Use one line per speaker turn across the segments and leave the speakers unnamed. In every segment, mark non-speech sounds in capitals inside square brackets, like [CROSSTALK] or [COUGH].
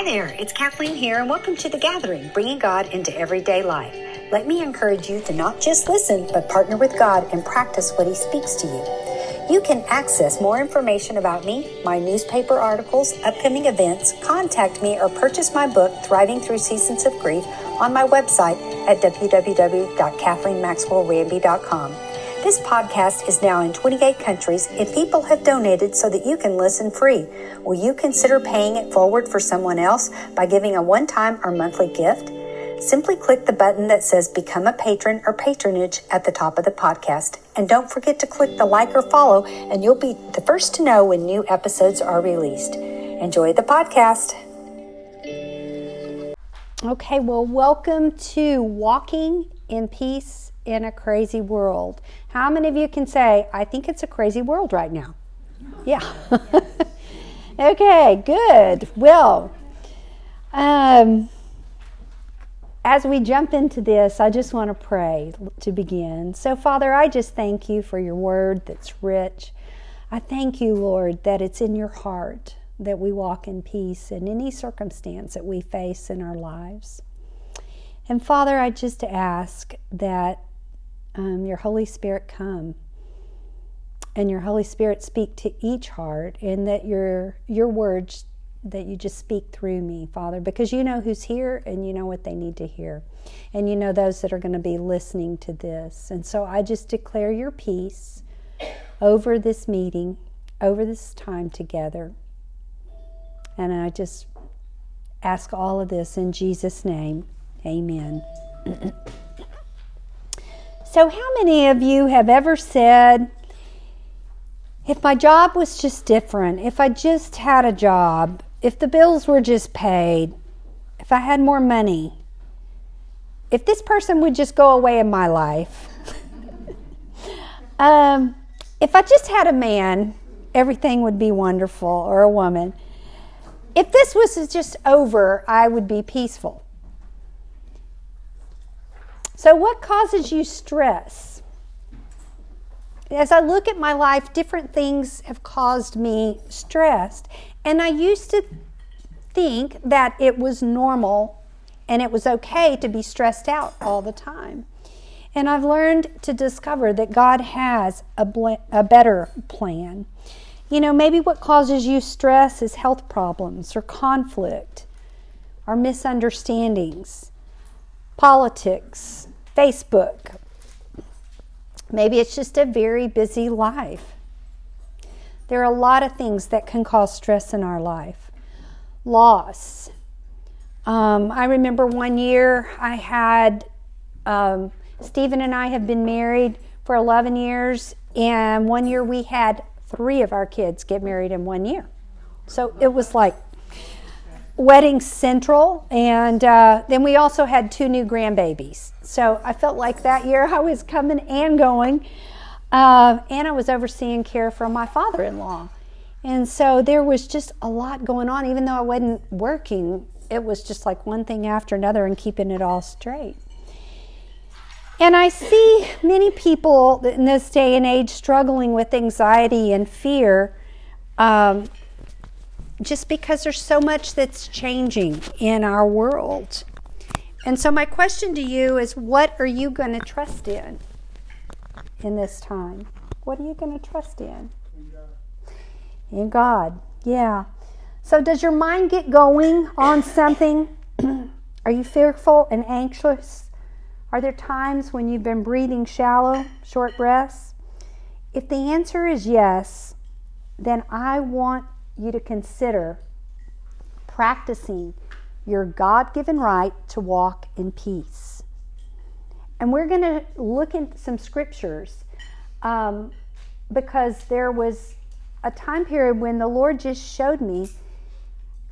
Hi there, it's Kathleen here, and welcome to The Gathering, bringing God into everyday life. Let me encourage you to not just listen, but partner with God and practice what He speaks to you. You can access more information about me, my newspaper articles, upcoming events, contact me, or purchase my book, Thriving Through Seasons of Grief, on my website at www.kathleenmaxwellramby.com. This podcast is now in 28 countries and people have donated so that you can listen free. Will you consider paying it forward for someone else by giving a one time or monthly gift? Simply click the button that says Become a Patron or Patronage at the top of the podcast. And don't forget to click the like or follow, and you'll be the first to know when new episodes are released. Enjoy the podcast.
Okay, well, welcome to Walking in Peace in a crazy world. How many of you can say, I think it's a crazy world right now? Yeah. [LAUGHS] okay, good. Well, um, as we jump into this, I just want to pray to begin. So, Father, I just thank you for your word that's rich. I thank you, Lord, that it's in your heart that we walk in peace in any circumstance that we face in our lives. And Father, I just ask that um, your Holy Spirit come and your Holy Spirit speak to each heart, and that your your words that you just speak through me, Father, because you know who's here and you know what they need to hear. And you know those that are going to be listening to this. And so I just declare your peace over this meeting, over this time together. And I just ask all of this in Jesus' name. Amen. [CLEARS THROAT] So, how many of you have ever said, if my job was just different, if I just had a job, if the bills were just paid, if I had more money, if this person would just go away in my life, [LAUGHS] um, if I just had a man, everything would be wonderful, or a woman. If this was just over, I would be peaceful. So, what causes you stress? As I look at my life, different things have caused me stressed. And I used to think that it was normal and it was okay to be stressed out all the time. And I've learned to discover that God has a, bl- a better plan. You know, maybe what causes you stress is health problems or conflict or misunderstandings, politics, Facebook. Maybe it's just a very busy life. There are a lot of things that can cause stress in our life. Loss. Um, I remember one year I had, um, Stephen and I have been married for 11 years, and one year we had three of our kids get married in one year. So it was like wedding central, and uh, then we also had two new grandbabies. So I felt like that year I was coming and going, uh, and I was overseeing care for my father in law. And so there was just a lot going on, even though I wasn't working, it was just like one thing after another and keeping it all straight. And I see many people in this day and age struggling with anxiety and fear. Um, just because there's so much that's changing in our world. And so, my question to you is what are you going to trust in in this time? What are you going to trust in? In God. In God, yeah. So, does your mind get going on something? [CLEARS THROAT] are you fearful and anxious? Are there times when you've been breathing shallow, short breaths? If the answer is yes, then I want you to consider practicing your God given right to walk in peace. And we're going to look at some scriptures um, because there was a time period when the Lord just showed me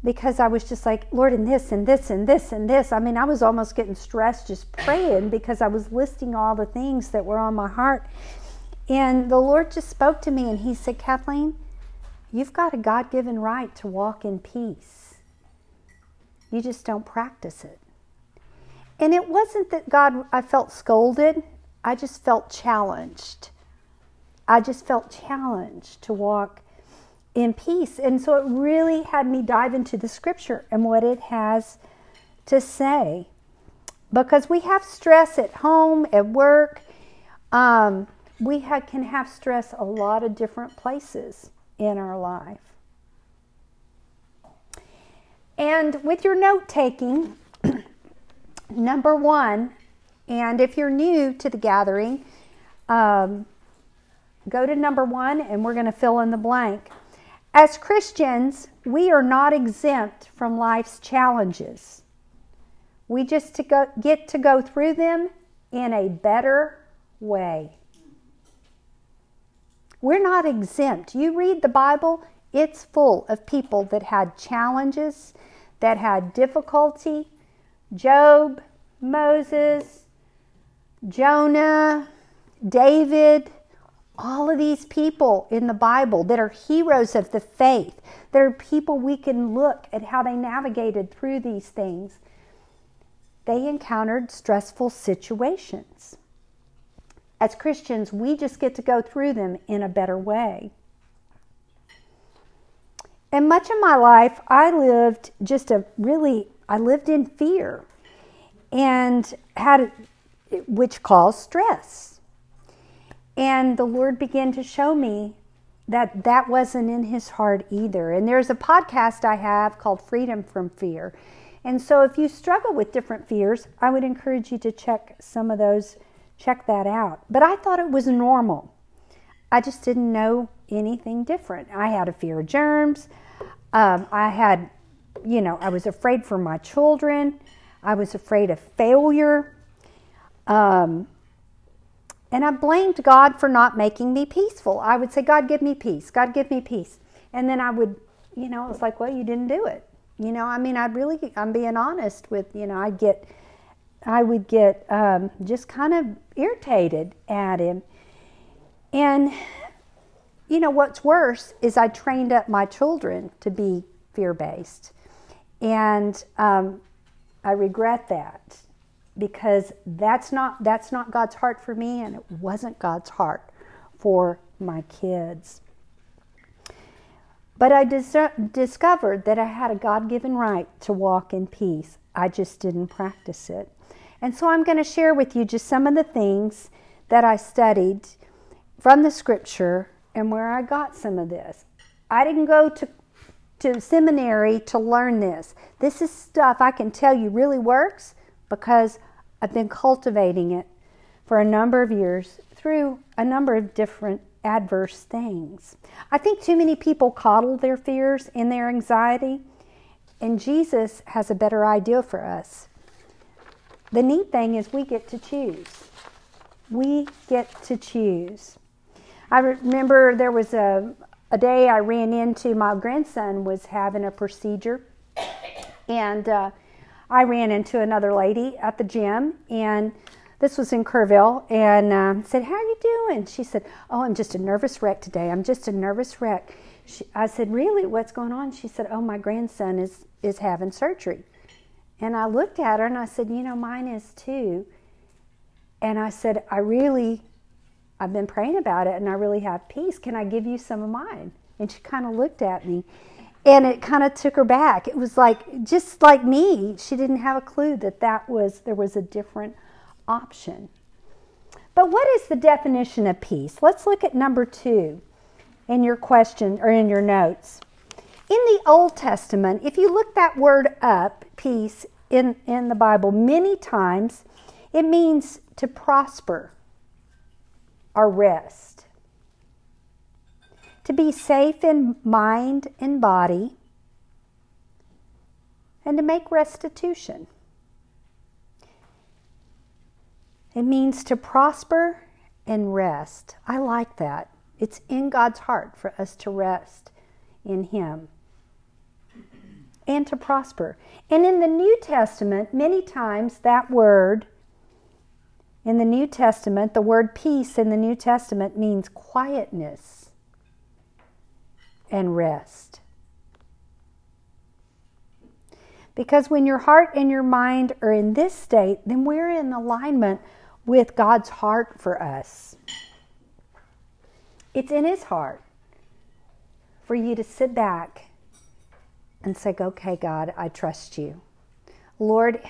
because I was just like, Lord, and this and this and this and this. I mean, I was almost getting stressed just praying because I was listing all the things that were on my heart. And the Lord just spoke to me and He said, Kathleen, You've got a God given right to walk in peace. You just don't practice it. And it wasn't that God, I felt scolded, I just felt challenged. I just felt challenged to walk in peace. And so it really had me dive into the scripture and what it has to say. Because we have stress at home, at work. Um, we ha- can have stress a lot of different places in our life. And with your note taking, [CLEARS THROAT] number one, and if you're new to the gathering, um, go to number one and we're going to fill in the blank. As Christians, we are not exempt from life's challenges. We just to go, get to go through them in a better way. We're not exempt. You read the Bible, it's full of people that had challenges, that had difficulty. Job, Moses, Jonah, David, all of these people in the Bible that are heroes of the faith, that are people we can look at how they navigated through these things. They encountered stressful situations. As Christians, we just get to go through them in a better way. And much of my life, I lived just a really, I lived in fear and had, which caused stress. And the Lord began to show me that that wasn't in his heart either. And there's a podcast I have called Freedom from Fear. And so if you struggle with different fears, I would encourage you to check some of those, check that out. But I thought it was normal. I just didn't know anything different. I had a fear of germs. Um, I had, you know, I was afraid for my children. I was afraid of failure. Um, and I blamed God for not making me peaceful. I would say, God, give me peace. God, give me peace. And then I would, you know, it was like, well, you didn't do it. You know, I mean, I'd really, I'm being honest with, you know, I'd get, I would get um, just kind of irritated at him. And, you know, what's worse is I trained up my children to be fear based. And um, I regret that because that's not that's not God's heart for me and it wasn't God's heart for my kids. But I dis- discovered that I had a God given right to walk in peace. I just didn't practice it. And so I'm going to share with you just some of the things that I studied from the scripture and where I got some of this. I didn't go to, to seminary to learn this. This is stuff I can tell you really works because I've been cultivating it for a number of years through a number of different adverse things. I think too many people coddle their fears and their anxiety, and Jesus has a better idea for us. The neat thing is we get to choose. We get to choose. I remember there was a, a day I ran into my grandson was having a procedure, and uh, I ran into another lady at the gym, and this was in Kerrville, and uh, said, "How are you doing?" She said, "Oh, I'm just a nervous wreck today. I'm just a nervous wreck." She, I said, "Really? What's going on?" She said, "Oh, my grandson is is having surgery." And I looked at her and I said, "You know, mine is too." And I said, "I really, I've been praying about it, and I really have peace. Can I give you some of mine?" And she kind of looked at me, and it kind of took her back. It was like just like me, she didn't have a clue that that was there was a different option. But what is the definition of peace? Let's look at number two in your question or in your notes. In the Old Testament, if you look that word up, peace, in, in the Bible, many times it means to prosper or rest, to be safe in mind and body, and to make restitution. It means to prosper and rest. I like that. It's in God's heart for us to rest in Him and to prosper. And in the New Testament, many times that word, in the New Testament, the word peace in the New Testament means quietness and rest. Because when your heart and your mind are in this state, then we're in alignment with God's heart for us. It's in His heart for you to sit back and say, okay, God, I trust you. Lord,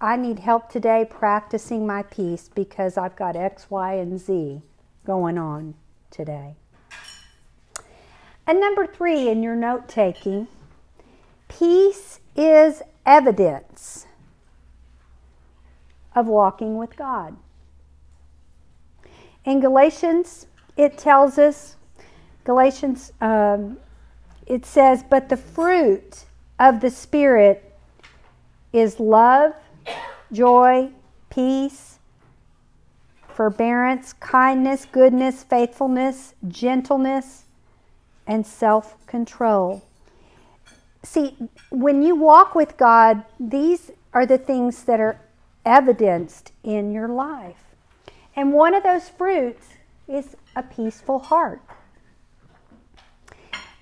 I need help today practicing my peace because I've got X, Y, and Z going on today. And number three in your note taking, peace is evidence of walking with God. In Galatians, it tells us, Galatians, um, it says, but the fruit of the Spirit is love, joy, peace, forbearance, kindness, goodness, faithfulness, gentleness, and self control. See, when you walk with God, these are the things that are evidenced in your life. And one of those fruits is a peaceful heart.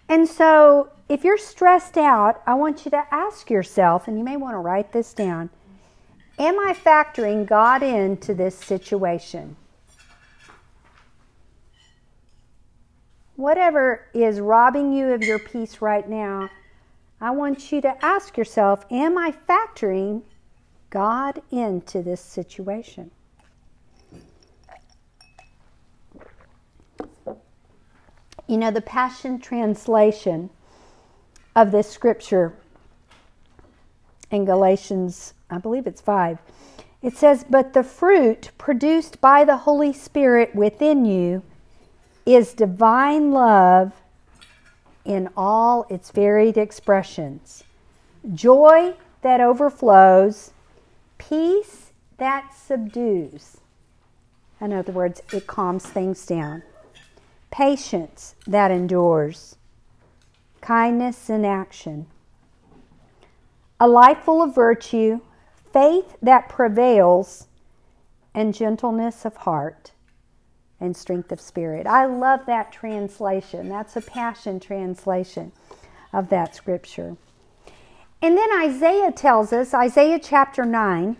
And so, if you're stressed out, I want you to ask yourself, and you may want to write this down Am I factoring God into this situation? Whatever is robbing you of your peace right now, I want you to ask yourself Am I factoring God into this situation? You know, the Passion Translation of this scripture in Galatians, I believe it's 5, it says, But the fruit produced by the Holy Spirit within you is divine love in all its varied expressions. Joy that overflows, peace that subdues. In other words, it calms things down. Patience that endures, kindness in action, a life full of virtue, faith that prevails, and gentleness of heart and strength of spirit. I love that translation. That's a passion translation of that scripture. And then Isaiah tells us, Isaiah chapter 9.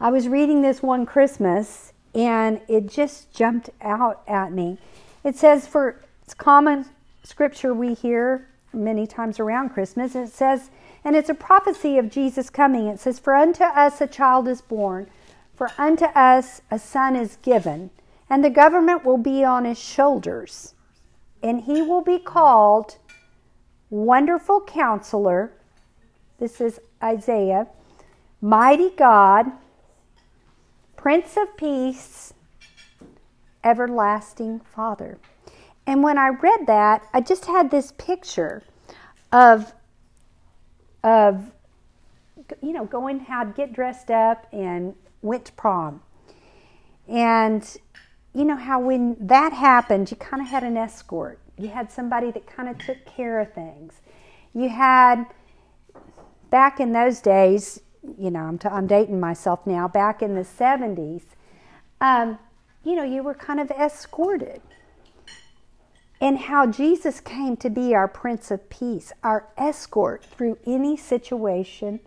I was reading this one Christmas and it just jumped out at me. It says, for it's common scripture we hear many times around Christmas. It says, and it's a prophecy of Jesus coming. It says, For unto us a child is born, for unto us a son is given, and the government will be on his shoulders. And he will be called Wonderful Counselor. This is Isaiah. Mighty God, Prince of Peace, Everlasting Father. And when I read that, I just had this picture of of you know going how get dressed up and went to prom. And you know how when that happened, you kind of had an escort. You had somebody that kind of took care of things. You had back in those days, you know, I'm, t- I'm dating myself now, back in the 70s, um, you know, you were kind of escorted. And how Jesus came to be our Prince of Peace, our escort through any situation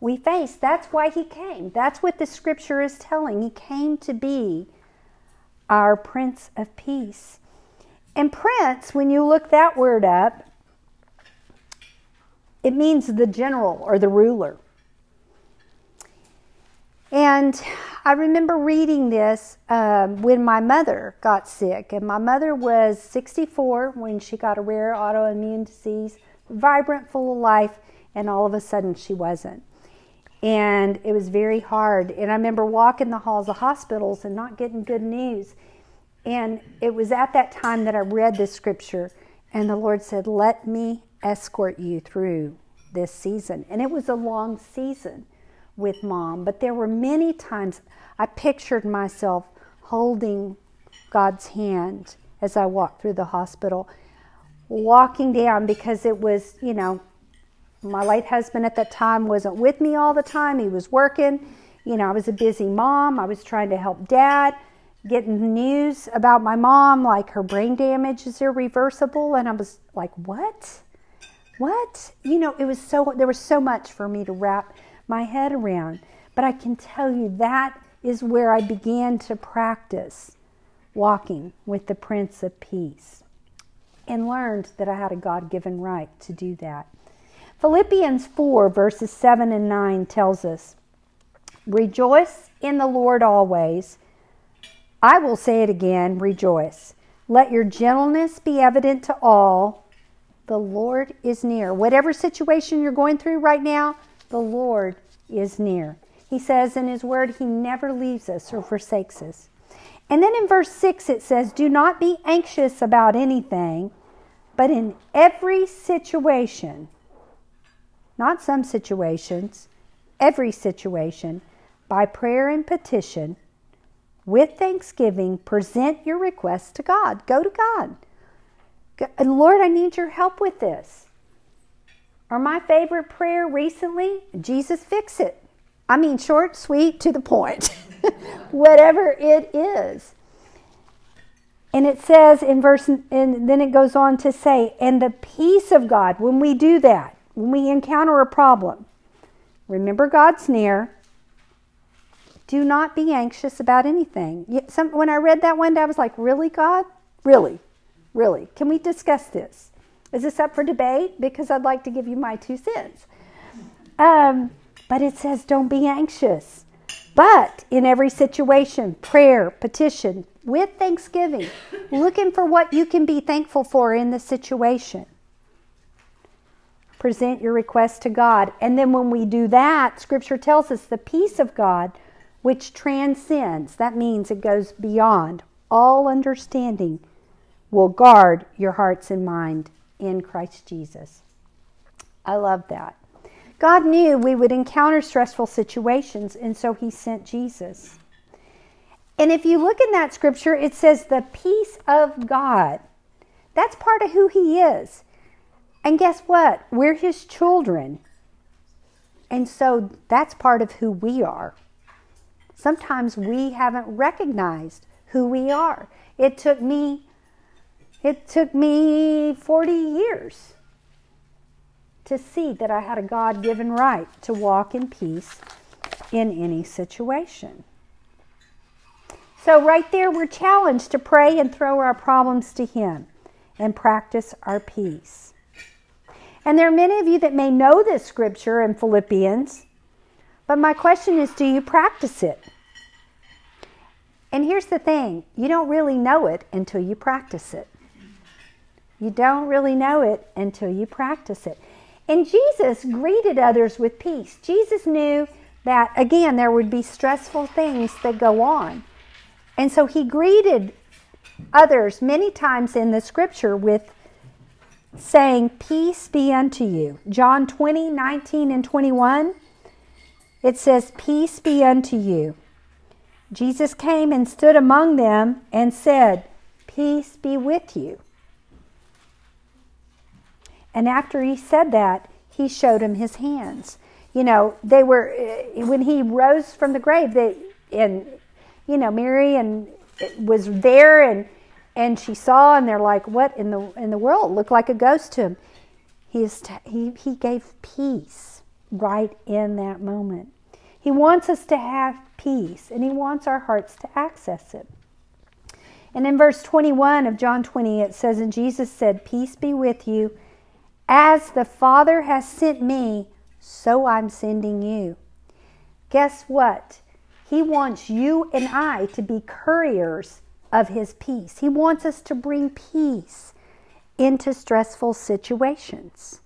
we face. That's why he came. That's what the scripture is telling. He came to be our Prince of Peace. And Prince, when you look that word up, it means the general or the ruler. And I remember reading this um, when my mother got sick, and my mother was 64 when she got a rare autoimmune disease, vibrant, full of life, and all of a sudden she wasn't. And it was very hard. And I remember walking the halls of hospitals and not getting good news. And it was at that time that I read this scripture, and the Lord said, Let me escort you through this season. And it was a long season with mom, but there were many times I pictured myself holding God's hand as I walked through the hospital, walking down because it was, you know, my late husband at that time wasn't with me all the time. He was working. You know, I was a busy mom. I was trying to help dad, getting news about my mom, like her brain damage is irreversible. And I was like, what? What? You know, it was so, there was so much for me to wrap my head around. But I can tell you that is where I began to practice walking with the Prince of Peace. and learned that I had a God given right to do that. Philippians 4, verses 7 and 9 tells us Rejoice in the Lord always. I will say it again rejoice. Let your gentleness be evident to all. The Lord is near. Whatever situation you're going through right now, the Lord is near. He says in His Word, He never leaves us or forsakes us. And then in verse 6, it says, Do not be anxious about anything, but in every situation, not some situations, every situation, by prayer and petition, with thanksgiving, present your requests to God. Go to God. Lord, I need your help with this. Or my favorite prayer recently, Jesus, fix it. I mean, short, sweet, to the point, [LAUGHS] whatever it is. And it says in verse, and then it goes on to say, and the peace of God, when we do that, when we encounter a problem, remember God's near. Do not be anxious about anything. Some, when I read that one day, I was like, really, God? Really? Really? Can we discuss this? Is this up for debate? Because I'd like to give you my two cents. Um, but it says, don't be anxious. But in every situation, prayer, petition, with thanksgiving, looking for what you can be thankful for in the situation. Present your request to God. And then when we do that, Scripture tells us the peace of God, which transcends, that means it goes beyond all understanding, will guard your hearts and mind in Christ Jesus. I love that. God knew we would encounter stressful situations, and so He sent Jesus. And if you look in that scripture, it says the peace of God. That's part of who He is. And guess what? We're His children. And so that's part of who we are. Sometimes we haven't recognized who we are. It took me it took me 40 years to see that I had a God given right to walk in peace in any situation. So, right there, we're challenged to pray and throw our problems to Him and practice our peace. And there are many of you that may know this scripture in Philippians, but my question is do you practice it? And here's the thing you don't really know it until you practice it. You don't really know it until you practice it. And Jesus greeted others with peace. Jesus knew that, again, there would be stressful things that go on. And so he greeted others many times in the scripture with saying, Peace be unto you. John 20, 19, and 21, it says, Peace be unto you. Jesus came and stood among them and said, Peace be with you. And after he said that, he showed him his hands. You know, they were eh, when he rose from the grave. They and you know Mary and was there and and she saw and they're like, what in the in the world? Looked like a ghost to him. He is t- he he gave peace right in that moment. He wants us to have peace and he wants our hearts to access it. And in verse 21 of John 20, it says, And Jesus said, Peace be with you. As the Father has sent me, so I'm sending you. Guess what? He wants you and I to be couriers of His peace. He wants us to bring peace into stressful situations.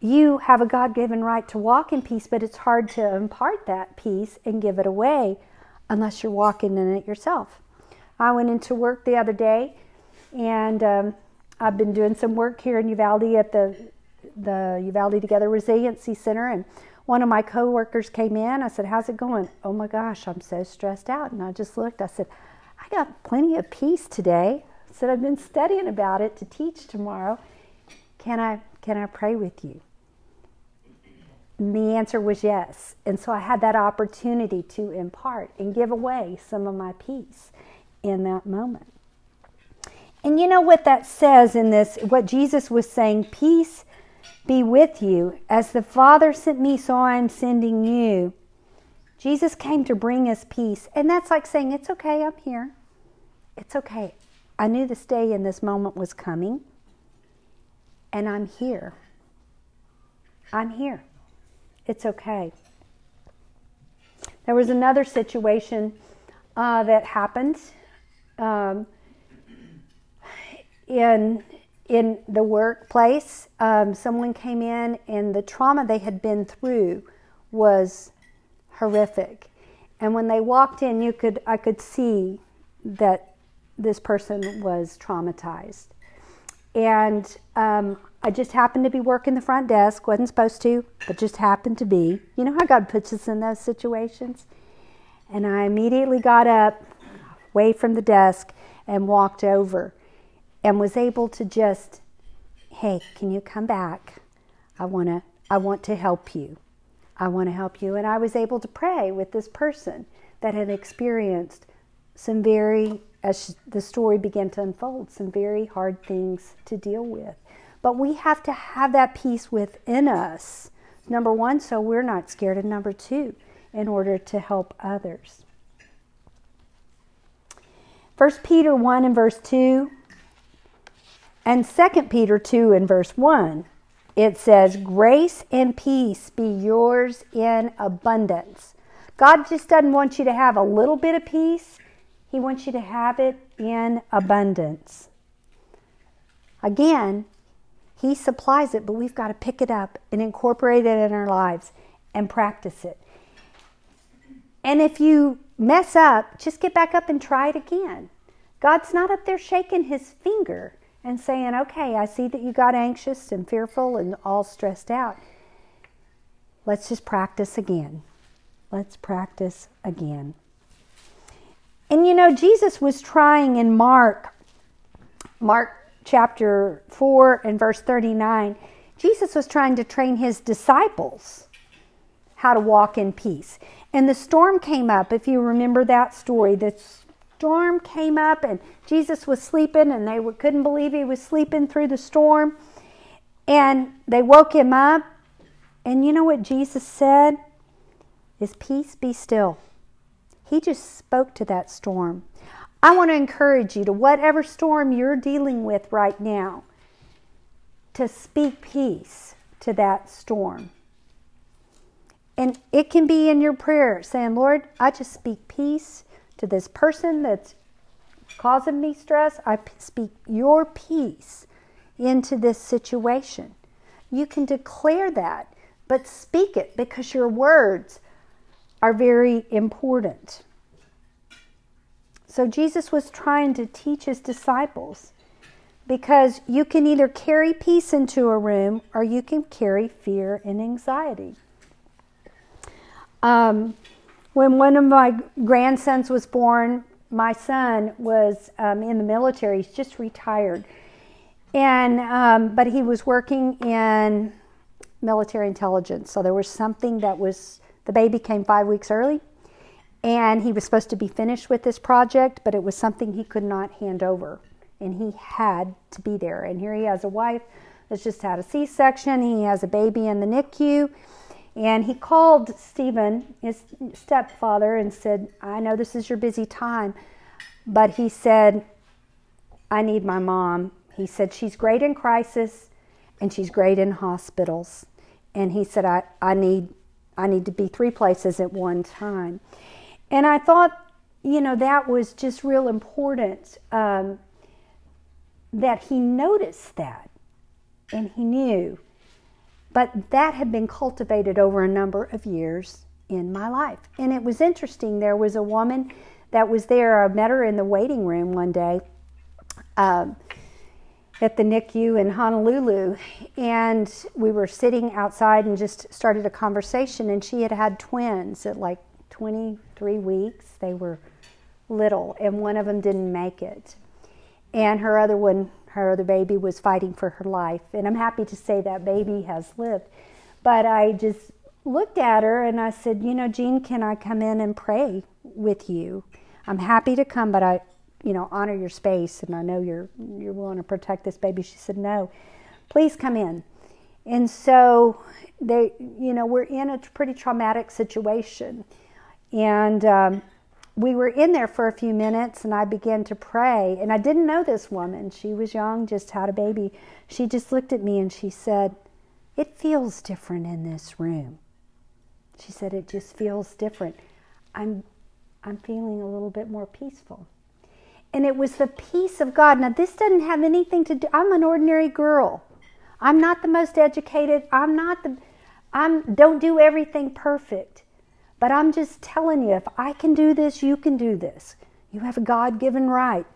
You have a God given right to walk in peace, but it's hard to impart that peace and give it away unless you're walking in it yourself. I went into work the other day and um, I've been doing some work here in Uvalde at the the Uvalde Together Resiliency Center, and one of my coworkers came in. I said, "How's it going?" "Oh my gosh, I'm so stressed out." And I just looked. I said, "I got plenty of peace today." I said, "I've been studying about it to teach tomorrow. Can I can I pray with you?" And the answer was yes. And so I had that opportunity to impart and give away some of my peace in that moment. And you know what that says in this, what Jesus was saying peace be with you. As the Father sent me, so I am sending you. Jesus came to bring us peace. And that's like saying, It's okay, I'm here. It's okay. I knew this day and this moment was coming, and I'm here. I'm here. It's okay. There was another situation uh, that happened um, in in the workplace. Um, someone came in, and the trauma they had been through was horrific. And when they walked in, you could I could see that this person was traumatized. And um, I just happened to be working the front desk, wasn't supposed to, but just happened to be. You know how God puts us in those situations? And I immediately got up, away from the desk, and walked over and was able to just, hey, can you come back? I want to I want to help you. I want to help you. And I was able to pray with this person that had experienced some very as the story began to unfold, some very hard things to deal with. But we have to have that peace within us. Number one, so we're not scared. And number two, in order to help others. 1 Peter 1 and verse 2 and 2 Peter 2 and verse 1, it says, Grace and peace be yours in abundance. God just doesn't want you to have a little bit of peace, he wants you to have it in abundance. Again, He supplies it, but we've got to pick it up and incorporate it in our lives and practice it. And if you mess up, just get back up and try it again. God's not up there shaking his finger and saying, okay, I see that you got anxious and fearful and all stressed out. Let's just practice again. Let's practice again. And you know, Jesus was trying in Mark, Mark chapter 4 and verse 39, Jesus was trying to train his disciples how to walk in peace. And the storm came up, if you remember that story. The storm came up, and Jesus was sleeping, and they couldn't believe he was sleeping through the storm. And they woke him up. And you know what Jesus said? Is peace be still. He just spoke to that storm. I want to encourage you to whatever storm you're dealing with right now, to speak peace to that storm. And it can be in your prayer saying, Lord, I just speak peace to this person that's causing me stress. I speak your peace into this situation. You can declare that, but speak it because your words are very important. So Jesus was trying to teach his disciples because you can either carry peace into a room or you can carry fear and anxiety. Um, when one of my grandsons was born, my son was um, in the military. He's just retired, and um, but he was working in military intelligence. So there was something that was the baby came five weeks early, and he was supposed to be finished with this project, but it was something he could not hand over, and he had to be there. And here he has a wife that's just had a C-section. He has a baby in the NICU. And he called Stephen, his stepfather, and said, I know this is your busy time, but he said, I need my mom. He said, She's great in crisis and she's great in hospitals. And he said, I, I need I need to be three places at one time. And I thought, you know, that was just real important um, that he noticed that and he knew. But that had been cultivated over a number of years in my life. And it was interesting. There was a woman that was there. I met her in the waiting room one day. Um, at the NICU in Honolulu, and we were sitting outside and just started a conversation. And she had had twins at like 23 weeks. They were little, and one of them didn't make it. And her other one, her other baby, was fighting for her life. And I'm happy to say that baby has lived. But I just looked at her and I said, You know, Jean, can I come in and pray with you? I'm happy to come, but I, you know, honor your space, and I know you're you're willing to protect this baby. She said, "No, please come in." And so they, you know, we're in a pretty traumatic situation, and um, we were in there for a few minutes and I began to pray. And I didn't know this woman. She was young, just had a baby. She just looked at me and she said, It feels different in this room. She said, It just feels different. I'm, I'm feeling a little bit more peaceful. And it was the peace of God. Now, this doesn't have anything to do, I'm an ordinary girl. I'm not the most educated. I'm not the, I'm, don't do everything perfect. But I'm just telling you, if I can do this, you can do this. You have a God given right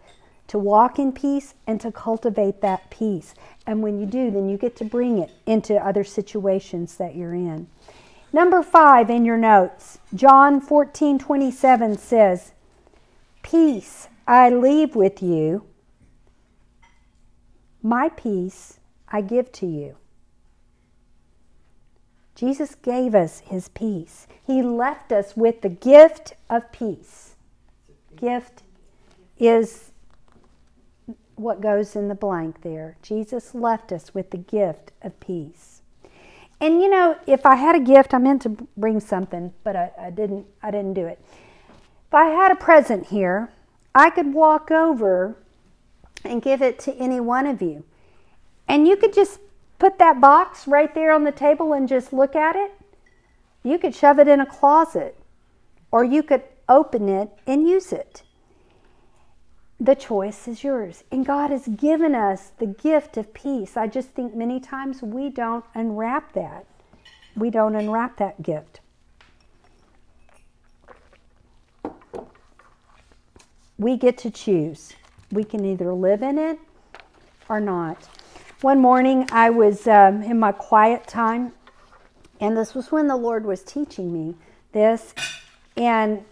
to walk in peace and to cultivate that peace. And when you do, then you get to bring it into other situations that you're in. Number five in your notes, John 14 27 says, Peace I leave with you, my peace I give to you. Jesus gave us his peace. He left us with the gift of peace. Gift is what goes in the blank there. Jesus left us with the gift of peace. And you know, if I had a gift, I meant to bring something, but I, I didn't. I didn't do it. If I had a present here, I could walk over and give it to any one of you, and you could just put that box right there on the table and just look at it. You could shove it in a closet or you could open it and use it. The choice is yours. And God has given us the gift of peace. I just think many times we don't unwrap that. We don't unwrap that gift. We get to choose. We can either live in it or not. One morning I was um, in my quiet time, and this was when the Lord was teaching me this, and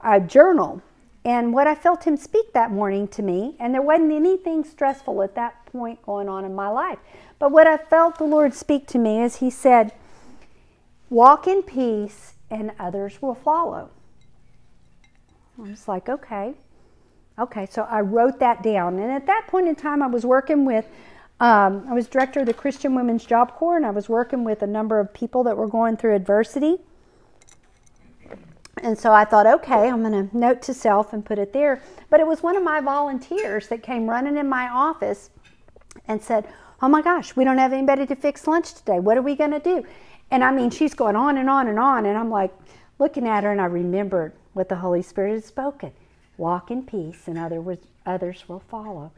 I journal. And what I felt Him speak that morning to me, and there wasn't anything stressful at that point going on in my life, but what I felt the Lord speak to me is He said, Walk in peace, and others will follow. I was like, okay. Okay, so I wrote that down. And at that point in time, I was working with, um, I was director of the Christian Women's Job Corps, and I was working with a number of people that were going through adversity. And so I thought, okay, I'm going to note to self and put it there. But it was one of my volunteers that came running in my office and said, Oh my gosh, we don't have anybody to fix lunch today. What are we going to do? And I mean, she's going on and on and on. And I'm like looking at her, and I remembered what the Holy Spirit had spoken walk in peace, and other, others will follow.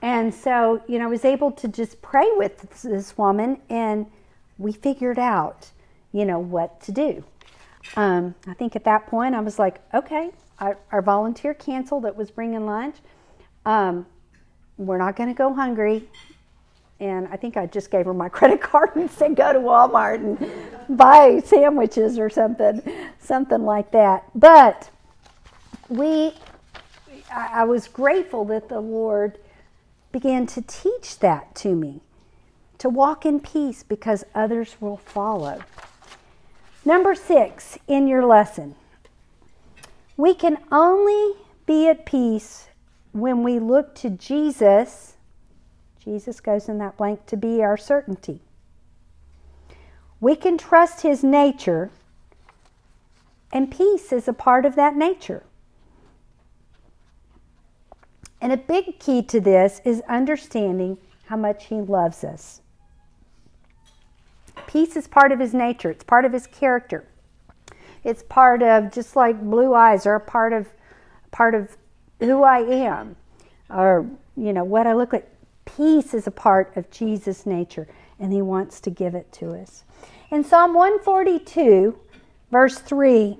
And so, you know, I was able to just pray with this woman, and we figured out, you know, what to do. Um, I think at that point I was like, okay, our, our volunteer canceled that was bringing lunch. Um, we're not going to go hungry. And I think I just gave her my [LAUGHS] credit card and said, go to Walmart and buy sandwiches or something, something like that. But we I was grateful that the Lord began to teach that to me to walk in peace because others will follow. Number six in your lesson we can only be at peace when we look to Jesus. Jesus goes in that blank to be our certainty. We can trust his nature, and peace is a part of that nature. And a big key to this is understanding how much He loves us. Peace is part of His nature, it's part of His character. It's part of just like blue eyes are a part of part of who I am or you know what I look like. Peace is a part of Jesus' nature and he wants to give it to us. In Psalm 142 verse 3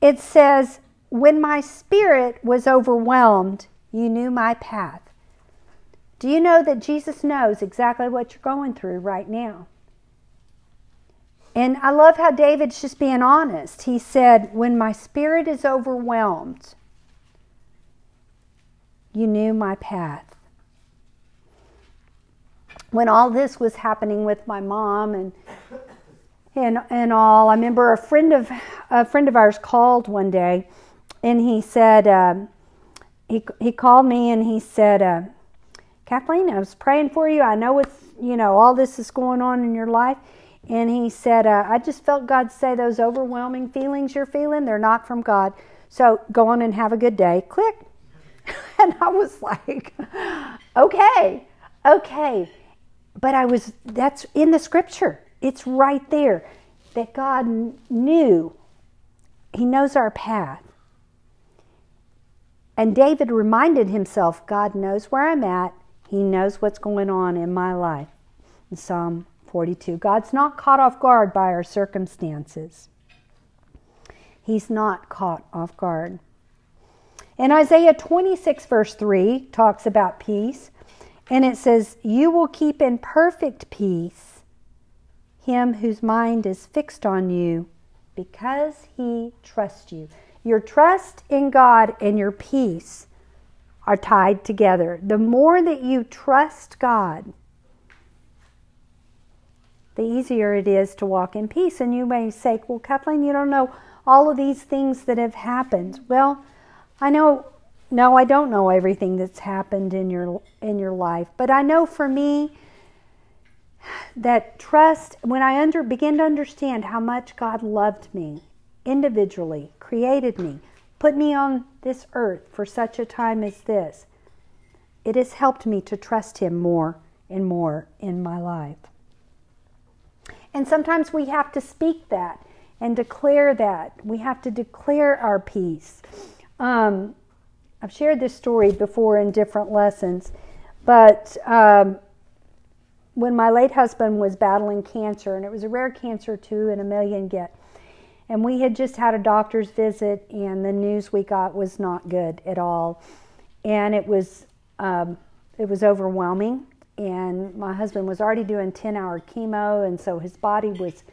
it says when my spirit was overwhelmed you knew my path. Do you know that Jesus knows exactly what you're going through right now? And I love how David's just being honest. He said, When my spirit is overwhelmed, you knew my path. When all this was happening with my mom and and and all, I remember a friend of a friend of ours called one day, and he said, um, he, he called me and he said, uh, Kathleen, I was praying for you. I know it's, you know, all this is going on in your life. And he said, uh, I just felt God say those overwhelming feelings you're feeling, they're not from God. So go on and have a good day. Click. [LAUGHS] and I was like, okay, okay. But I was, that's in the scripture. It's right there that God knew. He knows our path. And David reminded himself God knows where I'm at, He knows what's going on in my life. In Psalm 42. God's not caught off guard by our circumstances. He's not caught off guard. And Isaiah 26, verse 3, talks about peace. And it says, You will keep in perfect peace him whose mind is fixed on you because he trusts you. Your trust in God and your peace are tied together. The more that you trust God, the easier it is to walk in peace. And you may say, Well, Kathleen, you don't know all of these things that have happened. Well, I know no, I don't know everything that's happened in your in your life, but I know for me that trust when I under begin to understand how much God loved me individually, created me, put me on this earth for such a time as this. It has helped me to trust him more and more in my life. And sometimes we have to speak that and declare that. We have to declare our peace. Um, I've shared this story before in different lessons, but um, when my late husband was battling cancer, and it was a rare cancer, too, and a million get, and we had just had a doctor's visit, and the news we got was not good at all, and it was um, it was overwhelming. And my husband was already doing 10 hour chemo and so his body was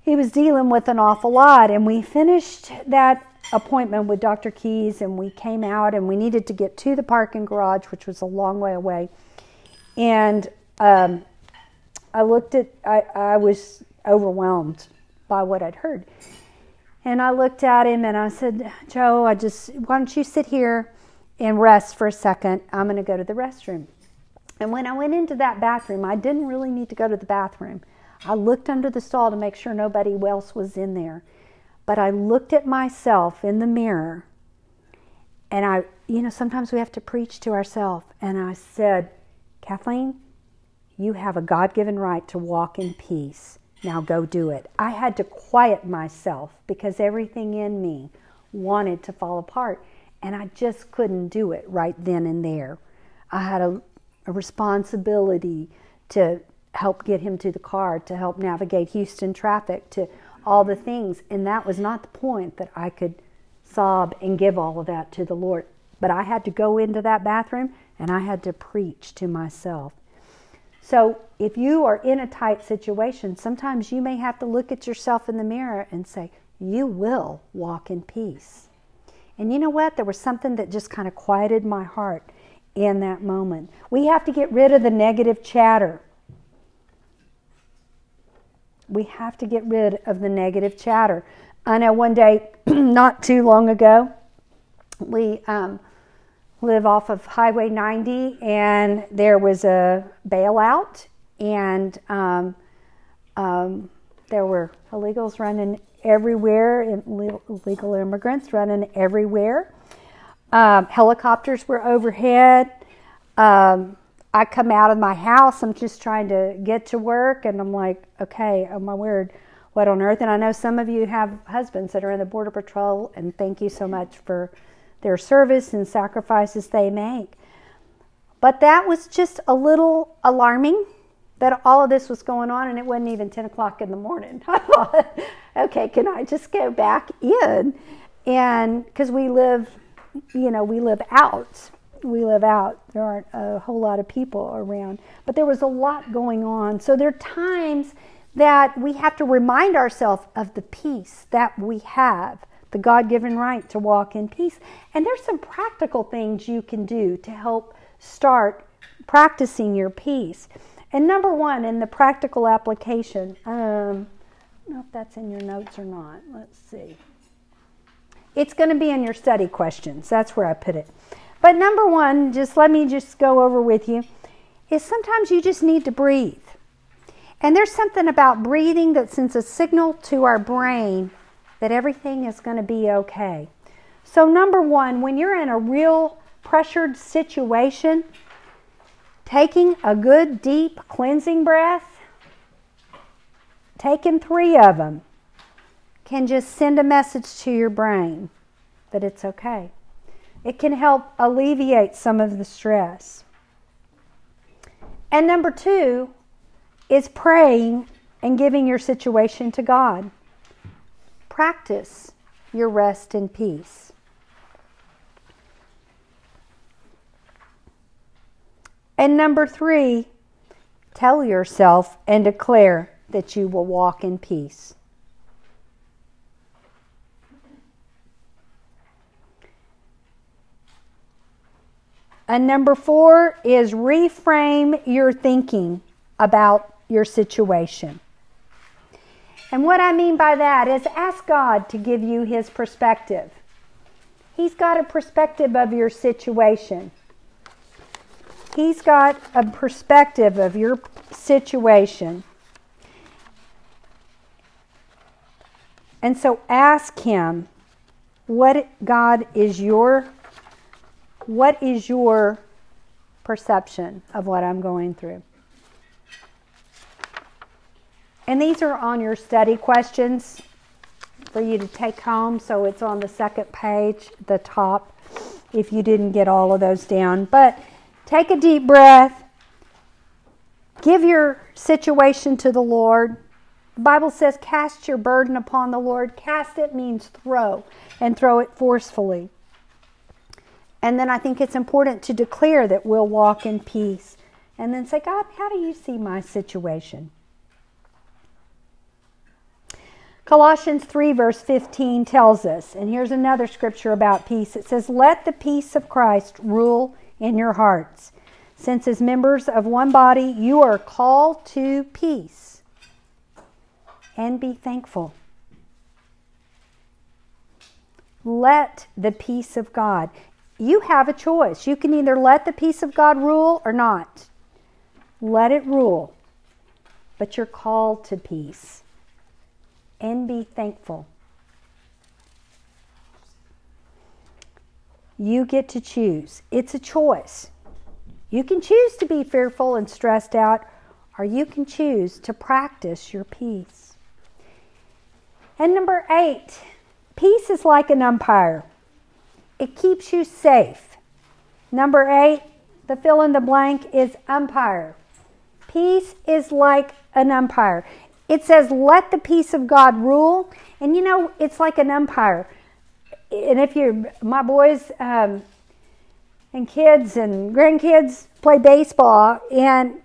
he was dealing with an awful lot. And we finished that appointment with dr keys and we came out and we needed to get to the parking garage which was a long way away. And um, i looked at I, I was overwhelmed by what i'd heard and i looked at him and i said joe i just why don't you sit here and rest for a second i'm going to go to the restroom and when I went into that bathroom, I didn't really need to go to the bathroom. I looked under the stall to make sure nobody else was in there. But I looked at myself in the mirror and I, you know, sometimes we have to preach to ourselves. And I said, Kathleen, you have a God given right to walk in peace. Now go do it. I had to quiet myself because everything in me wanted to fall apart. And I just couldn't do it right then and there. I had a a responsibility to help get him to the car, to help navigate Houston traffic, to all the things. And that was not the point that I could sob and give all of that to the Lord. But I had to go into that bathroom and I had to preach to myself. So if you are in a tight situation, sometimes you may have to look at yourself in the mirror and say, You will walk in peace. And you know what? There was something that just kind of quieted my heart in that moment. We have to get rid of the negative chatter. We have to get rid of the negative chatter. I know one day, [CLEARS THROAT] not too long ago, we um, live off of Highway 90, and there was a bailout, and um, um, there were illegals running everywhere, illegal immigrants running everywhere. Um, helicopters were overhead. Um, I come out of my house. I'm just trying to get to work, and I'm like, okay, oh my word, what on earth? And I know some of you have husbands that are in the Border Patrol, and thank you so much for their service and sacrifices they make. But that was just a little alarming that all of this was going on, and it wasn't even 10 o'clock in the morning. [LAUGHS] I thought, okay, can I just go back in? And because we live you know, we live out. We live out. There aren't a whole lot of people around. But there was a lot going on. So there are times that we have to remind ourselves of the peace that we have, the God given right to walk in peace. And there's some practical things you can do to help start practicing your peace. And number one, in the practical application, um, I don't know if that's in your notes or not. Let's see. It's going to be in your study questions. That's where I put it. But number one, just let me just go over with you, is sometimes you just need to breathe. And there's something about breathing that sends a signal to our brain that everything is going to be okay. So, number one, when you're in a real pressured situation, taking a good deep cleansing breath, taking three of them, can just send a message to your brain that it's okay. It can help alleviate some of the stress. And number two is praying and giving your situation to God. Practice your rest and peace. And number three, tell yourself and declare that you will walk in peace. And number four is reframe your thinking about your situation. And what I mean by that is ask God to give you his perspective. He's got a perspective of your situation. He's got a perspective of your situation. And so ask him what God is your what is your perception of what I'm going through? And these are on your study questions for you to take home. So it's on the second page, the top, if you didn't get all of those down. But take a deep breath. Give your situation to the Lord. The Bible says, Cast your burden upon the Lord. Cast it means throw, and throw it forcefully. And then I think it's important to declare that we'll walk in peace. And then say, God, how do you see my situation? Colossians 3, verse 15 tells us, and here's another scripture about peace. It says, Let the peace of Christ rule in your hearts. Since, as members of one body, you are called to peace and be thankful. Let the peace of God you have a choice. You can either let the peace of God rule or not. Let it rule. But you're called to peace. And be thankful. You get to choose. It's a choice. You can choose to be fearful and stressed out, or you can choose to practice your peace. And number eight, peace is like an umpire. It keeps you safe. Number eight, the fill in the blank is umpire. Peace is like an umpire. It says, let the peace of God rule. And you know, it's like an umpire. And if you're, my boys um, and kids and grandkids play baseball, and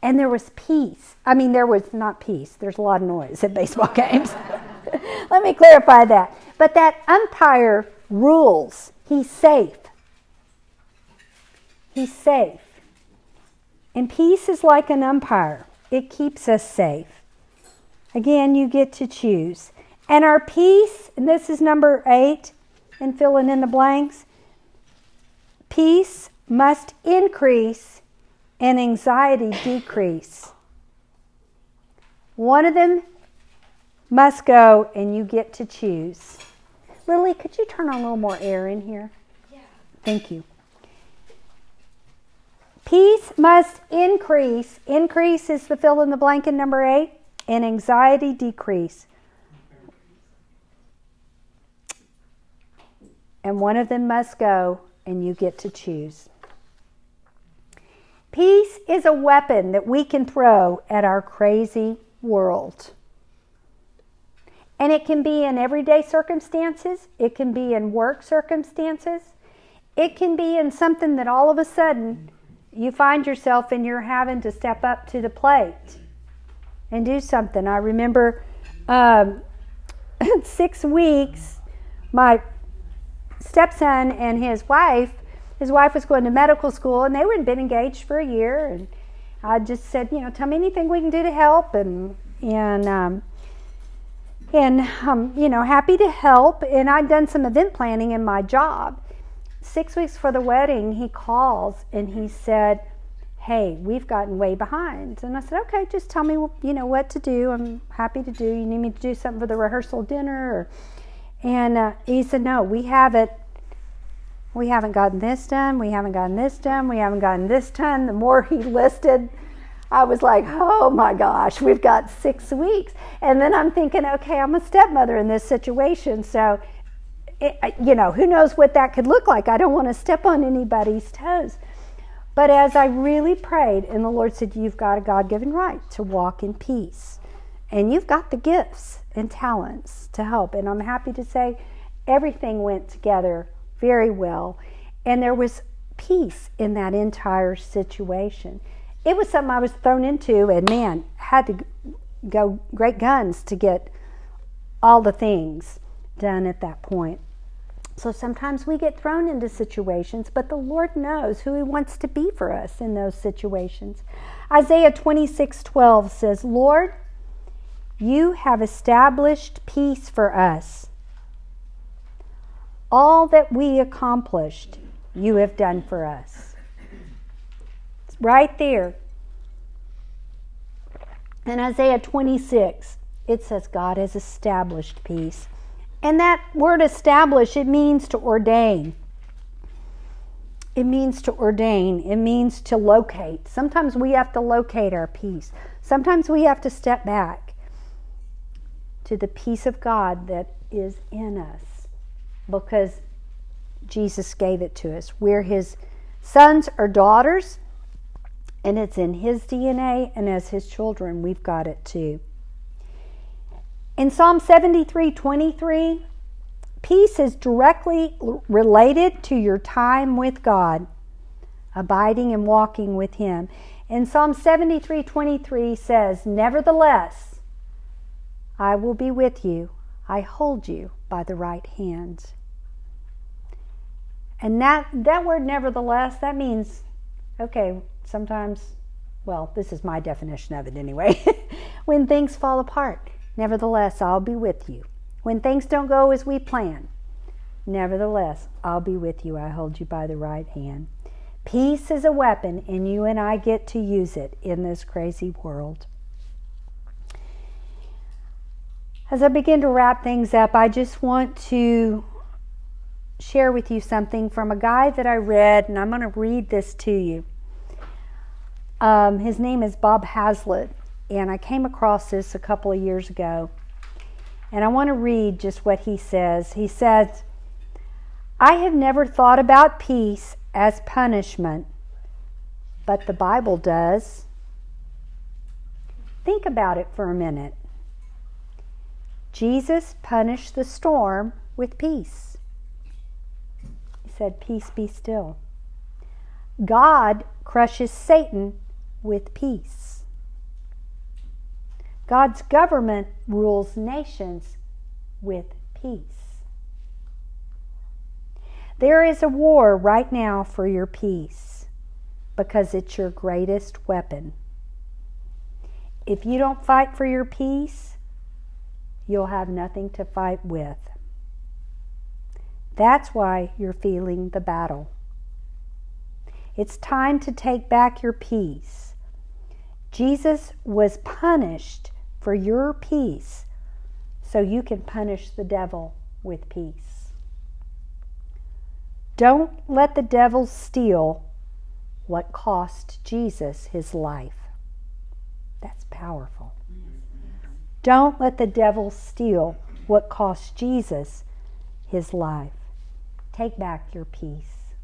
and there was peace. I mean, there was not peace. There's a lot of noise at baseball [LAUGHS] games. [LAUGHS] Let me clarify that. But that umpire rules. He's safe. He's safe. And peace is like an umpire, it keeps us safe. Again, you get to choose. And our peace, and this is number eight, and filling in the blanks peace must increase and anxiety decrease. One of them must go, and you get to choose. Lily, could you turn on a little more air in here? Yeah. Thank you. Peace must increase. Increase is the fill in the blank in number eight, and anxiety decrease. And one of them must go, and you get to choose. Peace is a weapon that we can throw at our crazy world. And it can be in everyday circumstances, it can be in work circumstances, it can be in something that all of a sudden you find yourself and you're having to step up to the plate and do something. I remember um, [LAUGHS] six weeks, my stepson and his wife, his wife was going to medical school and they had been engaged for a year. And I just said, you know, tell me anything we can do to help. And, and, um, and I'm, you know, happy to help. And I'd done some event planning in my job. Six weeks for the wedding, he calls and he said, hey, we've gotten way behind. And I said, okay, just tell me, you know, what to do. I'm happy to do. You need me to do something for the rehearsal dinner? And uh, he said, no, we haven't. We haven't gotten this done. We haven't gotten this done. We haven't gotten this done. The more he listed, I was like, oh my gosh, we've got six weeks. And then I'm thinking, okay, I'm a stepmother in this situation. So, it, you know, who knows what that could look like? I don't want to step on anybody's toes. But as I really prayed, and the Lord said, You've got a God given right to walk in peace. And you've got the gifts and talents to help. And I'm happy to say everything went together very well. And there was peace in that entire situation it was something I was thrown into, and man, had to go great guns to get all the things done at that point. So sometimes we get thrown into situations, but the Lord knows who He wants to be for us in those situations. Isaiah 26 12 says, Lord, you have established peace for us. All that we accomplished, you have done for us It's right there. In Isaiah 26, it says God has established peace. And that word establish, it means to ordain. It means to ordain. It means to locate. Sometimes we have to locate our peace. Sometimes we have to step back to the peace of God that is in us because Jesus gave it to us. We're his sons or daughters and it's in his DNA, and as his children, we've got it too. In Psalm 73 23, peace is directly related to your time with God, abiding and walking with him. And Psalm 73 23 says, Nevertheless, I will be with you, I hold you by the right hand. And that, that word, nevertheless, that means, okay, sometimes, well, this is my definition of it anyway, [LAUGHS] when things fall apart, nevertheless, I'll be with you. When things don't go as we plan, nevertheless, I'll be with you. I hold you by the right hand. Peace is a weapon, and you and I get to use it in this crazy world. As I begin to wrap things up, I just want to share with you something from a guy that I read, and I'm going to read this to you. Um, his name is Bob Hazlett, and I came across this a couple of years ago. And I want to read just what he says. He says, I have never thought about peace as punishment, but the Bible does. Think about it for a minute. Jesus punished the storm with peace. He said, Peace be still. God crushes Satan with peace. God's government rules nations with peace. There is a war right now for your peace because it's your greatest weapon. If you don't fight for your peace, you'll have nothing to fight with. That's why you're feeling the battle. It's time to take back your peace. Jesus was punished for your peace so you can punish the devil with peace. Don't let the devil steal what cost Jesus his life. That's powerful. Don't let the devil steal what cost Jesus his life. Take back your peace.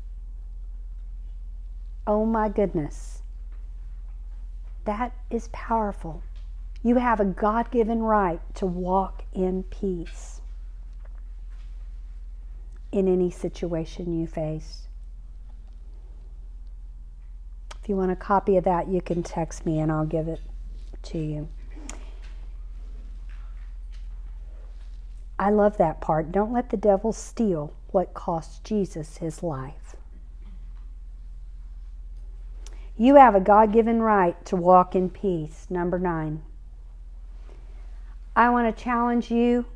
Oh my goodness. That is powerful. You have a God given right to walk in peace in any situation you face. If you want a copy of that, you can text me and I'll give it to you. I love that part. Don't let the devil steal what cost Jesus his life. You have a God given right to walk in peace. Number nine. I want to challenge you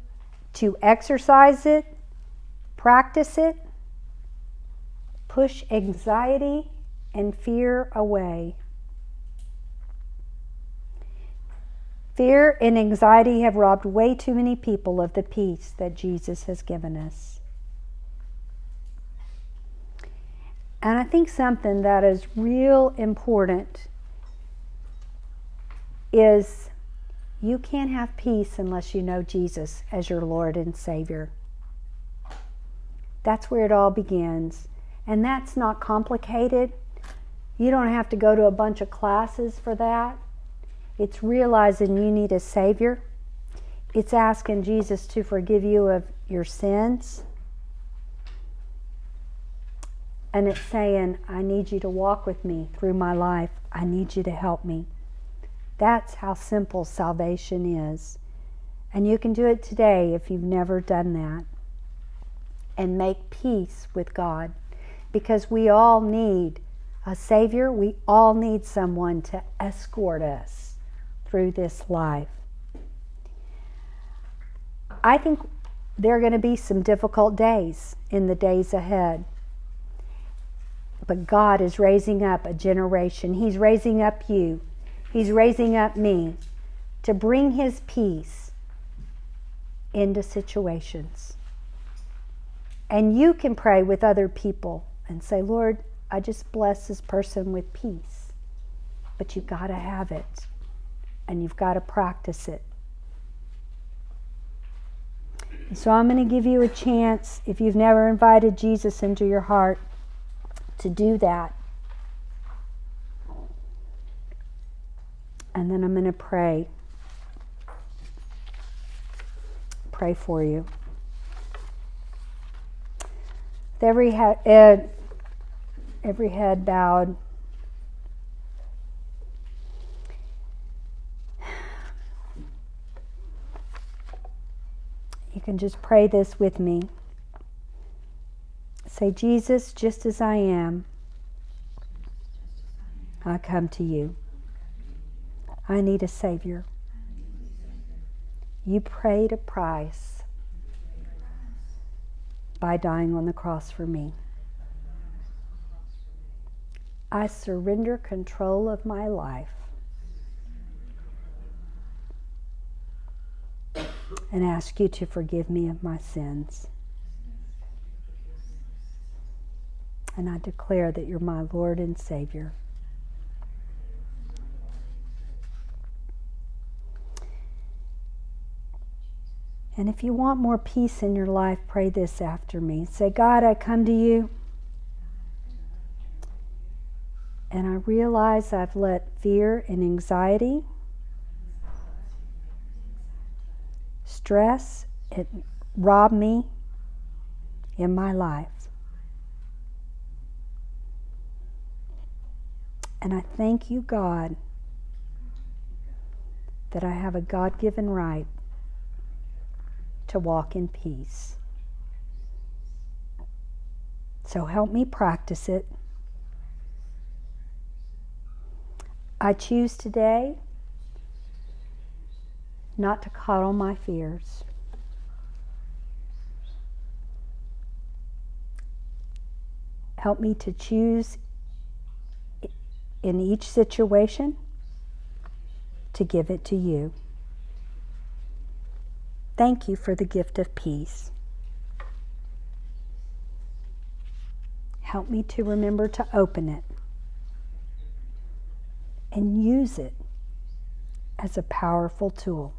to exercise it, practice it, push anxiety and fear away. Fear and anxiety have robbed way too many people of the peace that Jesus has given us. And I think something that is real important is you can't have peace unless you know Jesus as your Lord and Savior. That's where it all begins. And that's not complicated. You don't have to go to a bunch of classes for that. It's realizing you need a Savior. It's asking Jesus to forgive you of your sins. And it's saying, I need you to walk with me through my life. I need you to help me. That's how simple salvation is. And you can do it today if you've never done that. And make peace with God. Because we all need a Savior. We all need someone to escort us through this life. I think there are going to be some difficult days in the days ahead. But God is raising up a generation. He's raising up you. He's raising up me to bring His peace into situations. And you can pray with other people and say, Lord, I just bless this person with peace. But you've got to have it and you've got to practice it. So I'm going to give you a chance, if you've never invited Jesus into your heart, to do that. And then I'm going to pray. Pray for you. With every head, every head bowed. You can just pray this with me. Say, Jesus, just as I am, I come to you. I need a Savior. You paid a price by dying on the cross for me. I surrender control of my life and ask you to forgive me of my sins. And I declare that you're my Lord and Savior. And if you want more peace in your life, pray this after me. Say, God, I come to you. And I realize I've let fear and anxiety stress, it robbed me in my life. And I thank you, God, that I have a God given right to walk in peace. So help me practice it. I choose today not to coddle my fears. Help me to choose in each situation to give it to you. Thank you for the gift of peace. Help me to remember to open it and use it as a powerful tool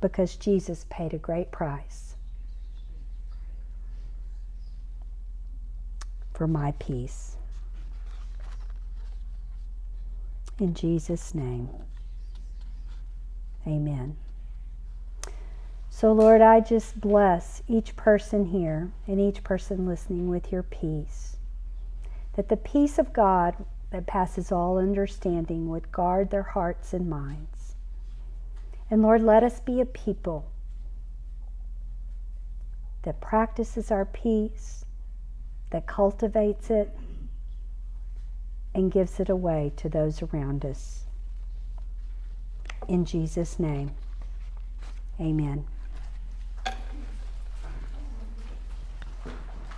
because Jesus paid a great price for my peace. In Jesus' name, amen. So, Lord, I just bless each person here and each person listening with your peace. That the peace of God that passes all understanding would guard their hearts and minds. And Lord, let us be a people that practices our peace, that cultivates it, and gives it away to those around us. In Jesus' name, amen.